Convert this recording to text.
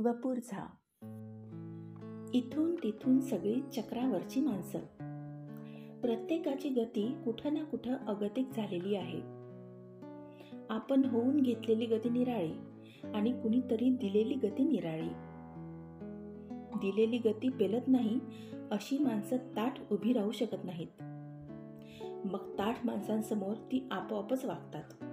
वपूर झा. इथून तिथून सगळी चक्रावरची माणसं. प्रत्येकाची गती कुठं ना कुठं अगतिक झालेली आहे. आपण होऊन घेतलेली गती निराळी आणि कुणीतरी दिलेली गती निराळी. दिलेली गती पेलत नाही अशी माणसं ताठ उभी राहू शकत नाहीत. मग ताठ माणसांसमोर ती आपोआपच वागतात.